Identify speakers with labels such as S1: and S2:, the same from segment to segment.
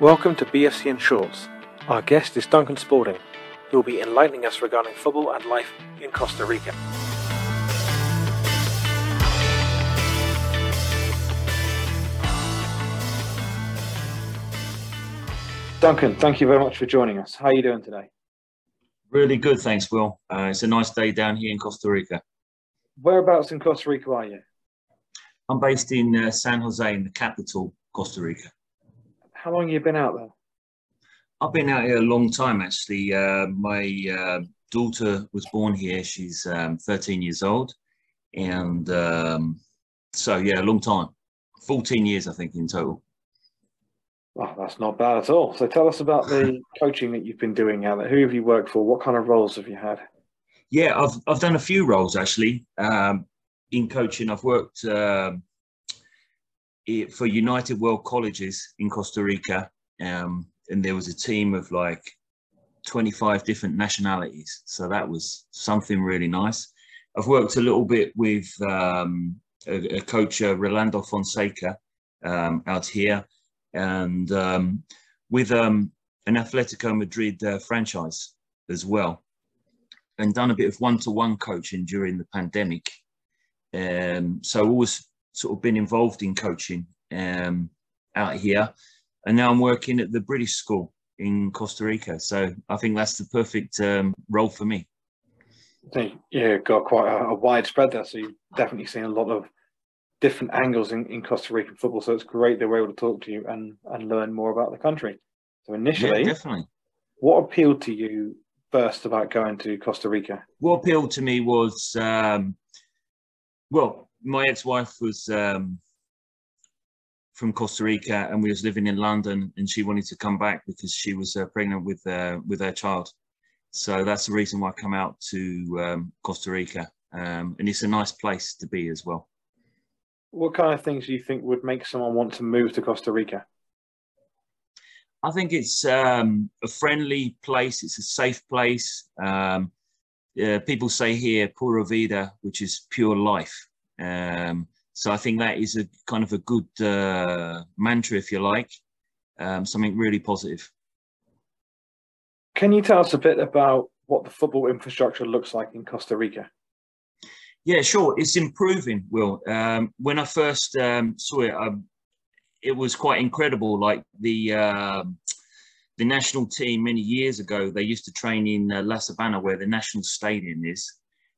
S1: Welcome to BFC and Shorts. Our guest is Duncan Spalding, who will be enlightening us regarding football and life in Costa Rica. Duncan, thank you very much for joining us. How are you doing today?
S2: Really good, thanks, Will. Uh, it's a nice day down here in Costa Rica.
S1: Whereabouts in Costa Rica are you?
S2: I'm based in uh, San Jose, in the capital, Costa Rica.
S1: How long have you been out there?
S2: I've been out here a long time, actually. Uh, my uh, daughter was born here. She's um, 13 years old. And um, so, yeah, a long time. 14 years, I think, in total.
S1: Well, that's not bad at all. So tell us about the coaching that you've been doing out there. Who have you worked for? What kind of roles have you had?
S2: Yeah, I've, I've done a few roles actually um, in coaching. I've worked um, for United World Colleges in Costa Rica, um, and there was a team of like 25 different nationalities. So that was something really nice. I've worked a little bit with um, a, a, coach, uh, Rolando Fonseca, um, out here and um, with um, an Atletico Madrid uh, franchise as well, and done a bit of one-to-one coaching during the pandemic. Um, so always sort of been involved in coaching um, out here, and now I'm working at the British School in Costa Rica. So I think that's the perfect um, role for me.
S1: Yeah, got quite a, a wide spread there. So you've definitely seen a lot of different angles in, in Costa Rican football. So it's great that we're able to talk to you and, and learn more about the country. So initially,
S2: yeah, definitely.
S1: What appealed to you first about going to Costa Rica?
S2: What appealed to me was, um, well, my ex-wife was um, from Costa Rica, and we was living in London, and she wanted to come back because she was uh, pregnant with uh, with her child. So that's the reason why I come out to um, Costa Rica, um, and it's a nice place to be as well.
S1: What kind of things do you think would make someone want to move to Costa Rica?
S2: I think it's um, a friendly place. It's a safe place. Um, uh, people say here "pura vida," which is pure life. Um, so I think that is a kind of a good uh, mantra, if you like, um, something really positive.
S1: Can you tell us a bit about what the football infrastructure looks like in Costa Rica?
S2: Yeah, sure. It's improving, Will. Um, when I first um, saw it, um, it was quite incredible. Like the uh, the national team many years ago, they used to train in uh, La Sabana, where the national stadium is,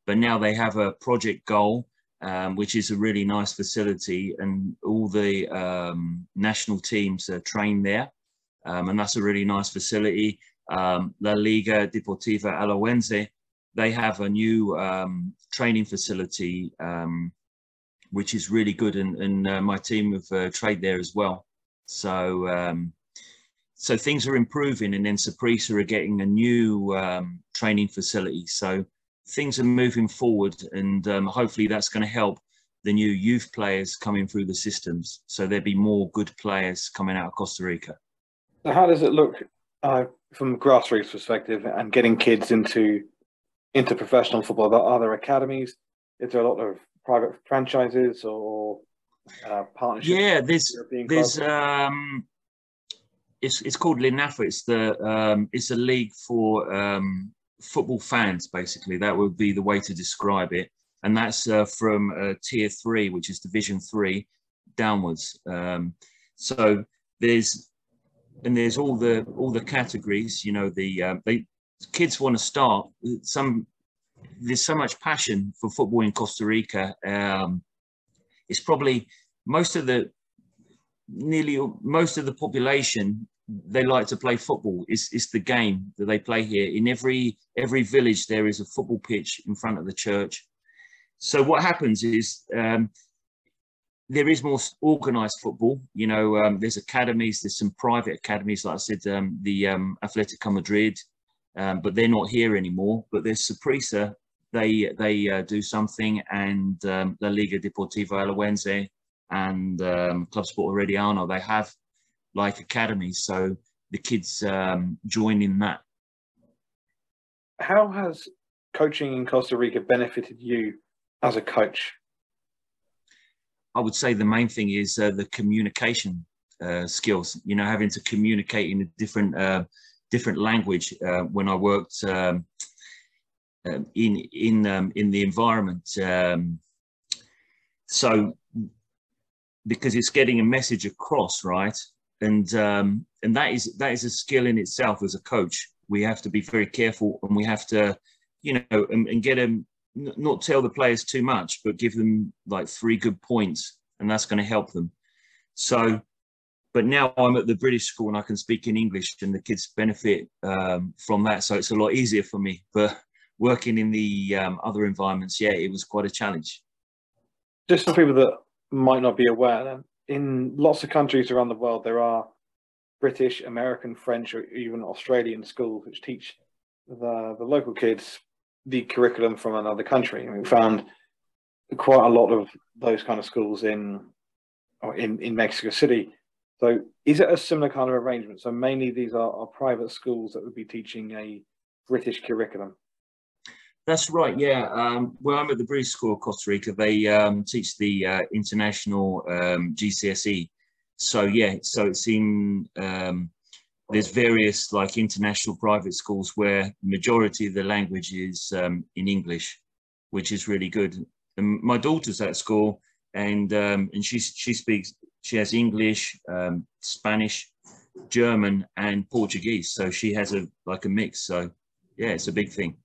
S2: but now they have a project goal, um, which is a really nice facility, and all the um, national teams are trained there, um, and that's a really nice facility. La Liga Deportiva Alajuelense they have a new um, training facility, um, which is really good, and, and uh, my team have uh, trained there as well. So, um, so things are improving, and then Saprissa are getting a new um, training facility. So things are moving forward, and um, hopefully that's going to help the new youth players coming through the systems. So there'll be more good players coming out of Costa Rica.
S1: So how does it look uh, from a grassroots perspective and getting kids into into professional football? Are there academies? Is there a lot of private franchises or uh, partnerships?
S2: Yeah, there's there's um, it's it's called Linafa. It's the um, it's a league for um, football fans. Basically, that would be the way to describe it. And that's uh, from uh, tier three, which is Division three, downwards. Um, so there's and there's all the all the categories. You know, the uh, they kids want to start some there's so much passion for football in Costa Rica. Um, it's probably most of the nearly most of the population they like to play football. It's, it's the game that they play here. In every every village there is a football pitch in front of the church. So what happens is um, there is more organised football. You know, um, there's academies. There's some private academies, like I said, um, the um, Atletico Madrid um, but they're not here anymore. But there's Saprissa, they they uh, do something, and um, La Liga Deportiva Alajuelense and um, Club Sport Herediano, they have like academy. so the kids um, join in that.
S1: How has coaching in Costa Rica benefited you as a coach?
S2: I would say the main thing is uh, the communication uh, skills. You know, having to communicate in a different uh, different language uh, when I worked um, um in in um, in the environment. Um, so because it's getting a message across, right? And um, and that is that is a skill in itself as a coach. We have to be very careful, and we have to, you know, and, and get them not tell the players too much, but give them like three good points, and that's going to help them. So, but now I'm at the British school and I can speak in English, and the kids benefit um, from that. So it's a lot easier for me. But working in the um, other environments, yeah, it was quite a challenge.
S1: Just for people that might not be aware, in lots of countries around the world, there are British, American, French, or even Australian schools which teach the, the local kids the curriculum from another country. And we found quite a lot of those kind of schools in in, in Mexico City. So is it a similar kind of arrangement? So mainly these are, are private schools that would be teaching a British curriculum.
S2: That's right. Yeah. Um, well, I'm at the British School of Costa Rica. They um, teach the uh, international um, GCSE. So yeah. So it's in um, there's various like international private schools where majority of the language is um, in English, which is really good. And my daughter's at school, and um, and she she speaks she has English, Spanish, German, and Portuguese. So she has a like a mix. So yeah, it's a big thing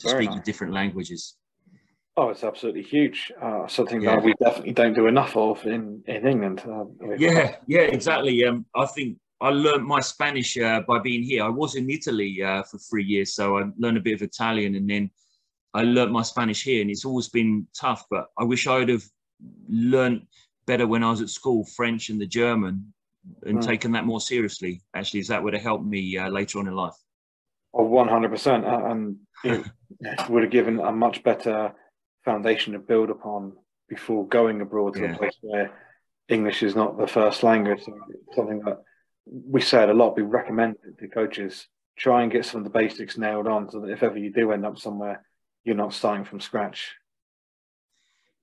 S2: to speak nice. different languages.
S1: Oh, it's absolutely huge. Uh, something yeah. that we definitely don't do enough of in in England. Uh,
S2: yeah, yeah, exactly. Um, I think I learned my Spanish uh, by being here. I was in Italy uh, for three years, so I learned a bit of Italian, and then I learned my Spanish here. And it's always been tough, but I wish I would have learned better when I was at school French and the German, and mm. taken that more seriously. Actually, is that would have helped me uh, later on in life.
S1: Oh, Oh, one hundred percent, and it would have given a much better foundation to build upon before going abroad to yeah. a place where English is not the first language. So something that we say it a lot. We recommend to coaches try and get some of the basics nailed on, so that if ever you do end up somewhere, you're not starting from scratch.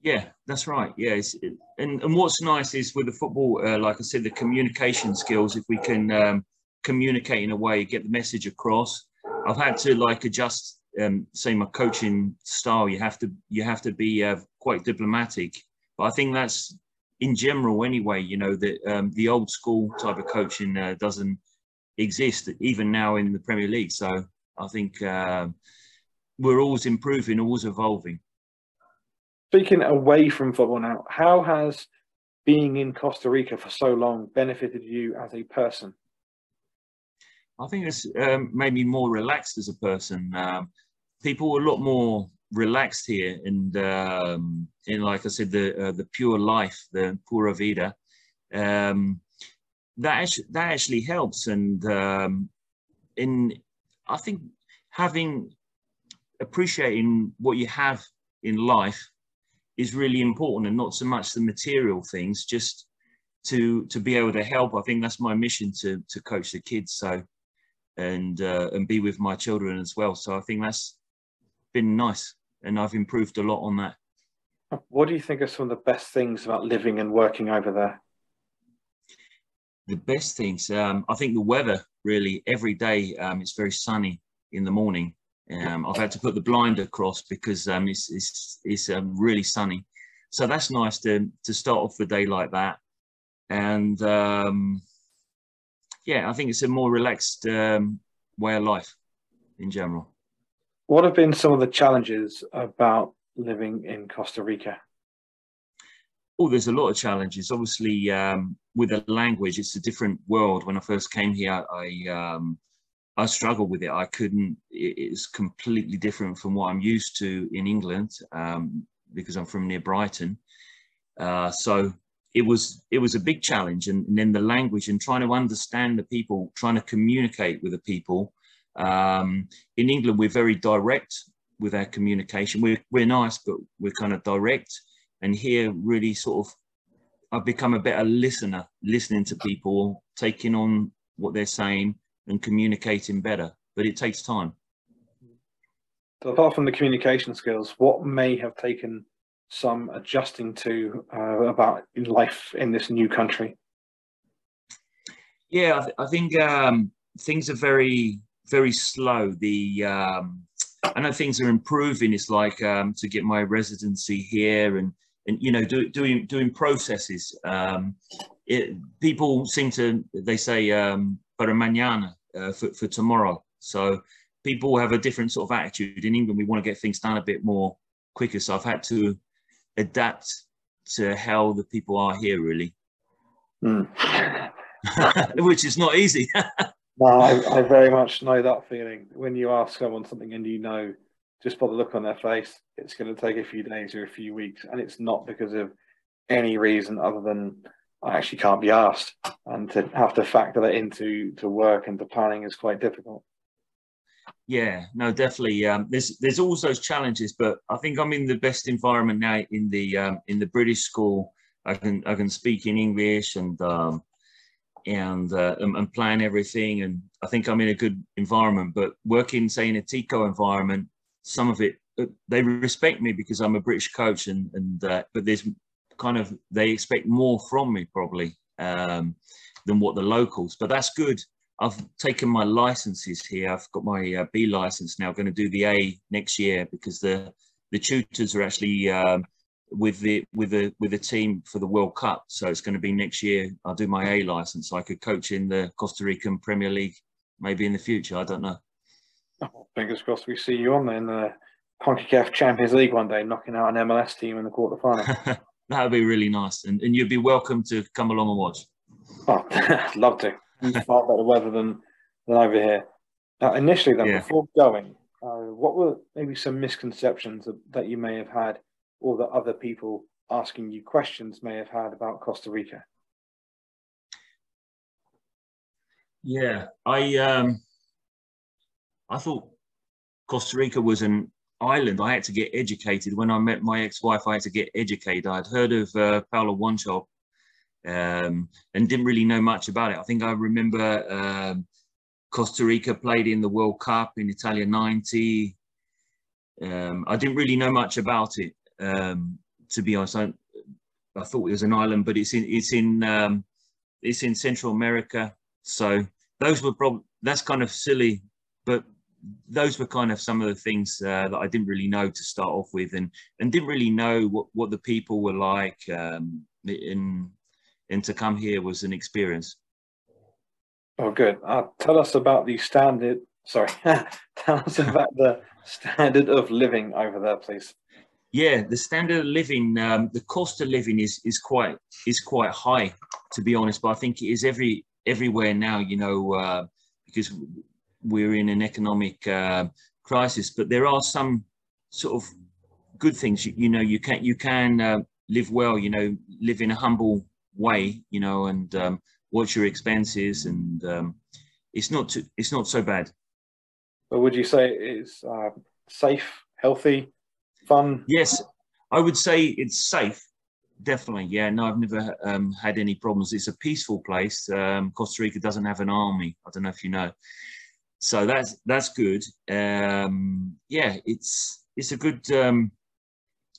S2: Yeah, that's right. Yeah, it, and and what's nice is with the football, uh, like I said, the communication skills. If we can um, communicate in a way, get the message across. I've had to like adjust um, say my coaching style, you have to you have to be uh, quite diplomatic. But I think that's in general anyway. You know that um, the old school type of coaching uh, doesn't exist even now in the Premier League. So I think uh, we're always improving, always evolving.
S1: Speaking away from football now, how has being in Costa Rica for so long benefited you as a person?
S2: I think it's um, made me more relaxed as a person. Um, people were a lot more relaxed here, and um, in like I said, the uh, the pure life, the pura vida. Um, that actually, that actually helps, and um, in I think having appreciating what you have in life is really important, and not so much the material things, just to to be able to help. I think that's my mission to to coach the kids. So and uh, and be with my children as well. So I think that's been nice, and I've improved a lot on that.
S1: What do you think are some of the best things about living and working over there?
S2: The best things, um, I think the weather really every day. Um, it's very sunny in the morning. Um, I've had to put the blind across because um, it's it's it's um, really sunny. So that's nice to to start off the day like that. And um, yeah, I think it's a more relaxed um, way of life in general.
S1: What have been some of the challenges about living in Costa Rica?
S2: Oh, there's a lot of challenges. Obviously, um, with the language, it's a different world. When I first came here, I um, I struggled with it. I couldn't. It's completely different from what I'm used to in England um, because I'm from near Brighton. Uh, so it was it was a big challenge. And, and, then the language and trying to understand the people trying to communicate with the people. Um, in england we're very direct with our communication. We're, we're nice but we're kind of direct. And here really sort of i've become a better listener listening to people taking on what they're saying and communicating better. But it takes time.
S1: So apart from the communication skills what may have taken some adjusting to uh, about life in this new country?
S2: Yeah, I, th- I think um, things are very, very slow. The um, I know things are improving. It's like um, to get my residency here and and you know do, doing doing processes. Um, it, people seem to they say um, para mañana uh, for for tomorrow. So people have a different sort of attitude. In England, we want to get things done a bit more quicker. So I've had to adapt to how the people are here, really,
S1: Mm.
S2: which is not easy.
S1: No, I, I very much know that feeling. When you ask someone something and you know just by the look on their face, it's going to take a few days or a few weeks, and it's not because of any reason other than I actually can't be asked, and to have to factor that into to work and to planning is quite difficult.
S2: Yeah, no, definitely. Um, there's there's always those challenges, but I think I'm in the best environment now in the um, in the British school. I can I can speak in English and um, and, uh, and and plan everything, and I think I'm in a good environment. But working, say, in a TICO environment, some of it uh, they respect me because I'm a British coach, and and uh, but there's kind of they expect more from me probably um, than what the locals. But that's good I've taken my licenses here. I've got my uh, B license now. I'm going to do the A next year because the the tutors are actually um, with the with the with the team for the World Cup. So it's going to be next year. I'll do my A license. So I could coach in the Costa Rican Premier League maybe in the future. I don't know.
S1: Oh, fingers crossed we see you on in the CONCACAF Champions League one day, knocking out an MLS team in the quarterfinal.
S2: that would be really nice, and and you'd be welcome to come along and watch.
S1: Oh, I'd love to. Far better weather than than over here. Uh, initially, then,
S2: Yeah.
S1: before going, uh, what were maybe some misconceptions that, that you may have had, or that other people asking you questions may have had about Costa Rica?
S2: Yeah, I um, I thought Costa Rica was an island. I had to get educated. When I met my ex-wife, I had to get educated. I'd heard of uh, Paulo Wanchope um, and didn't really know much about it. I think I remember um, Costa Rica played in the World Cup in Italia '90. Um, I didn't really know much about it, um, to be honest. I, I thought it was an island, but it's in it's in um, it's in Central America. So those were probably that's kind of silly, but those were kind of some of the things uh, that I didn't really know to start off with, and and didn't really know what what the people were like. Um, in and to come here was an experience.
S1: Oh, good. Uh, tell us about the standard. Sorry, tell us about the standard of living over there, please.
S2: Yeah, the standard of living, um, the cost of living is is quite is quite high, to be honest. But I think it is every everywhere now. You know, uh, because we're in an economic uh, crisis. But there are some sort of good things. You, you know, you can you can uh, live well. You know, live in a humble way. You know, and um, watch your expenses, and um, it's not too, it's not so bad.
S1: But would you say it's uh, safe, healthy, fun?
S2: Yes, I would say it's safe. Definitely, yeah. No, I've never um, had any problems. It's a peaceful place. Um, Costa Rica doesn't have an army. I don't know if you know. So that's that's good. Um, yeah, it's it's a good um,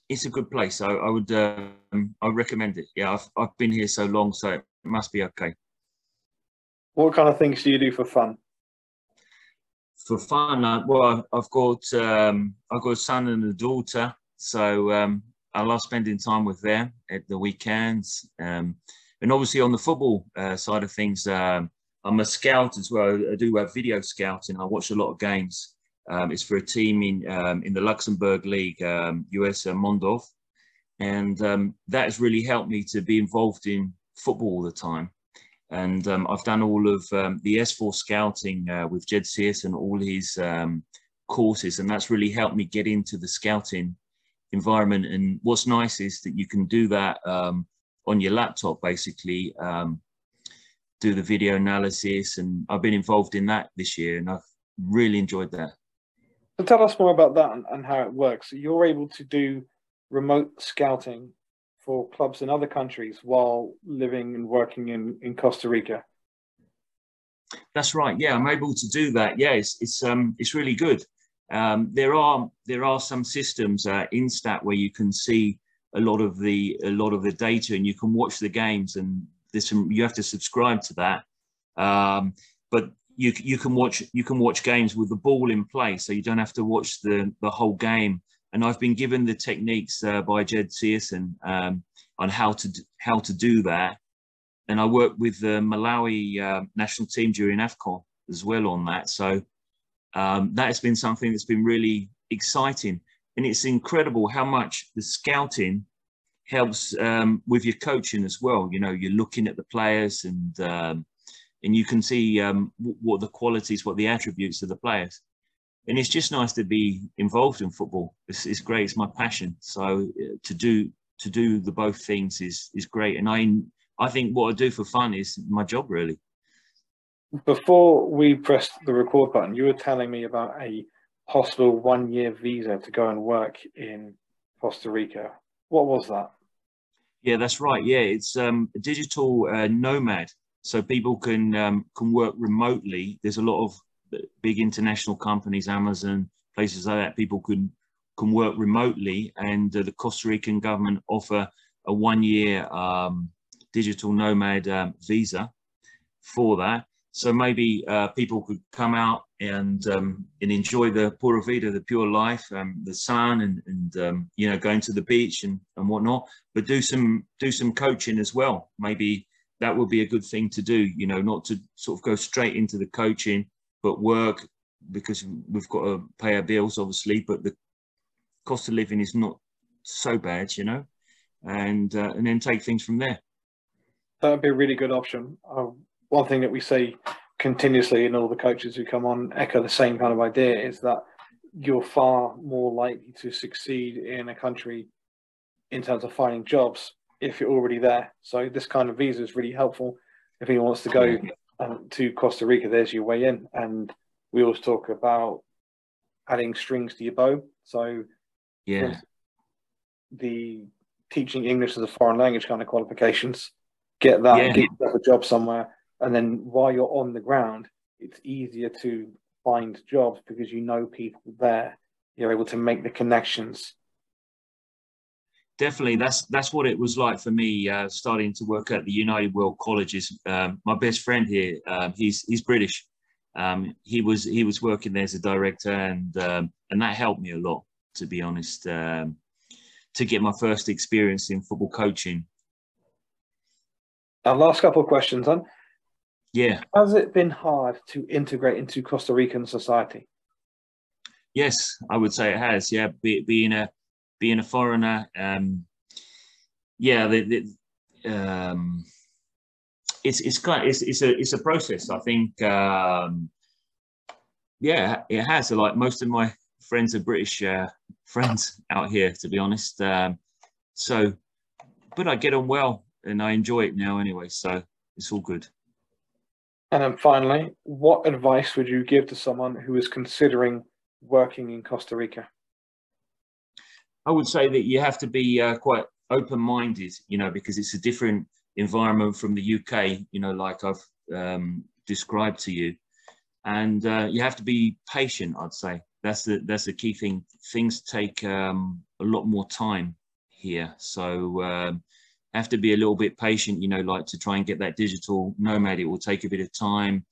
S2: it's a good place. I, I would um, I recommend it. Yeah, I've I've been here so long, so it must be okay.
S1: What kind of things do you do for fun?
S2: For fun, uh, well, I've got um, I've got a son and a daughter, so um, I love spending time with them at the weekends. Um, and obviously on the football uh, side of things, um, I'm a scout as well. I do uh, video scouting. I watch a lot of games. Um, it's for a team in um, in the Luxembourg League, um, US uh, Mondorf, and um, that has really helped me to be involved in football all the time. And um, I've done all of um, the S4 scouting uh, with Jed Sears and all his courses, and that's really helped me get into the scouting environment. And what's nice is that you can do that on your laptop, basically, do the video analysis. And I've been involved in that this year, and I've really enjoyed that.
S1: So tell us more about that and, how it works. You're able to do remote scouting for clubs in other countries while living and working in, in Costa Rica.
S2: That's right. Yeah, I'm able to do that. Yeah, it's it's um it's really good. Um, there are there are some systems uh, InStat where you can see a lot of the a lot of the data and you can watch the games and there's some you have to subscribe to that Um, but you you can watch you can watch games with the ball in play, so you don't have to watch the the whole game. And I've been given the techniques uh, by Jed Searson um, on how to how to do that. And I worked with the Malawi uh, national team during AFCON as well on that. So um, that has been something that's been really exciting. And it's incredible how much the scouting helps um, with your coaching as well. You know, you're looking at the players and um, and you can see um, what the qualities, what the attributes of the players. And it's just nice to be involved in football. It's, it's great. It's my passion. So uh, to do to do the both things is is great. And I I think what I do for fun is my job really.
S1: Before we pressed the record button, you were telling me about a possible one year visa to go and work in Costa Rica. What was that?
S2: Yeah, that's right. Yeah, it's um, a digital uh, nomad, so people can um, can work remotely. There's a lot of big international companies, Amazon, places like that. People can can work remotely, and uh, the Costa Rican government offer a one year um, digital nomad um, visa for that. So maybe uh, people could come out and um, and enjoy the pura vida, the pure life, um, the sun, and and um, you know going to the beach and and whatnot. But do some do some coaching as well. Maybe that would be a good thing to do. You know, not to sort of go straight into the coaching, but work because we've got to pay our bills, obviously. But the cost of living is not so bad, you know, and uh, and then take things from there.
S1: That would be a really good option. Uh, one thing that we say continuously, and all the coaches who come on echo the same kind of idea, is that you're far more likely to succeed in a country in terms of finding jobs if you're already there. So this kind of visa is really helpful if anyone wants to go um, to Costa Rica. There's your way in, and we always talk about adding strings to your bow. So
S2: yeah,
S1: the teaching English as a foreign language kind of qualifications, get that, yeah. get a job somewhere, and then while you're on the ground, it's easier to find jobs because you know people there. You're able to make the connections.
S2: Definitely, that's that's what it was like for me uh, starting to work at the United World Colleges. Um, my best friend here, um, he's he's British. Um, he was he was working there as a director, and um, and that helped me a lot, to be honest, um, to get my first experience in football coaching.
S1: Our last couple of questions, then.
S2: Yeah.
S1: Has it been hard to integrate into Costa Rican society?
S2: Yes, I would say it has. Yeah, Be, being a being a foreigner, um, yeah, the, the, um, it's it's kind it's it's a it's a process. I think, um, yeah, it has. Like most of my friends are British uh, friends out here, to be honest. Um, so, but I get on well and I enjoy it now anyway. So it's all good.
S1: And then finally, what advice would you give to someone who is considering working in Costa Rica?
S2: I would say that you have to be uh, quite open-minded, you know, because it's a different environment from the UK, you know, like I've um, described to you, and uh, you have to be patient. I'd say that's the that's the key thing. Things take um, a lot more time here, so um, have to be a little bit patient, you know, like to try and get that digital nomad. It will take a bit of time.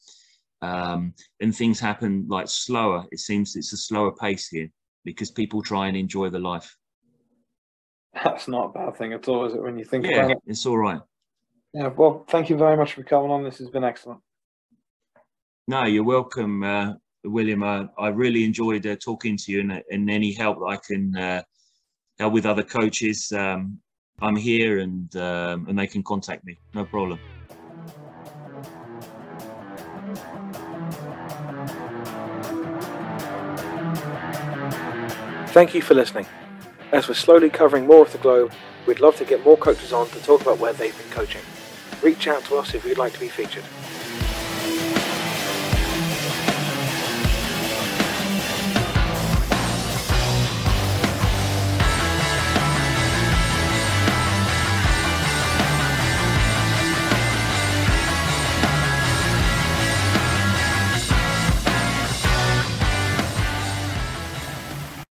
S2: Um, and things happen like slower. It seems it's a slower pace here because people try and enjoy the life.
S1: That's not a bad thing at all, is it? When you think
S2: yeah,
S1: about it,
S2: it's all right.
S1: Yeah. Well, thank you very much for coming on. This has been excellent.
S2: No, you're welcome, uh, William. Uh, I really enjoyed uh, talking to you, and, and any help that I can uh, help with other coaches. Um, I'm here and um, and they can contact me. No problem.
S1: Thank you for listening. As we're slowly covering more of the globe, we'd love to get more coaches on to talk about where they've been coaching. Reach out to us if you'd like to be featured.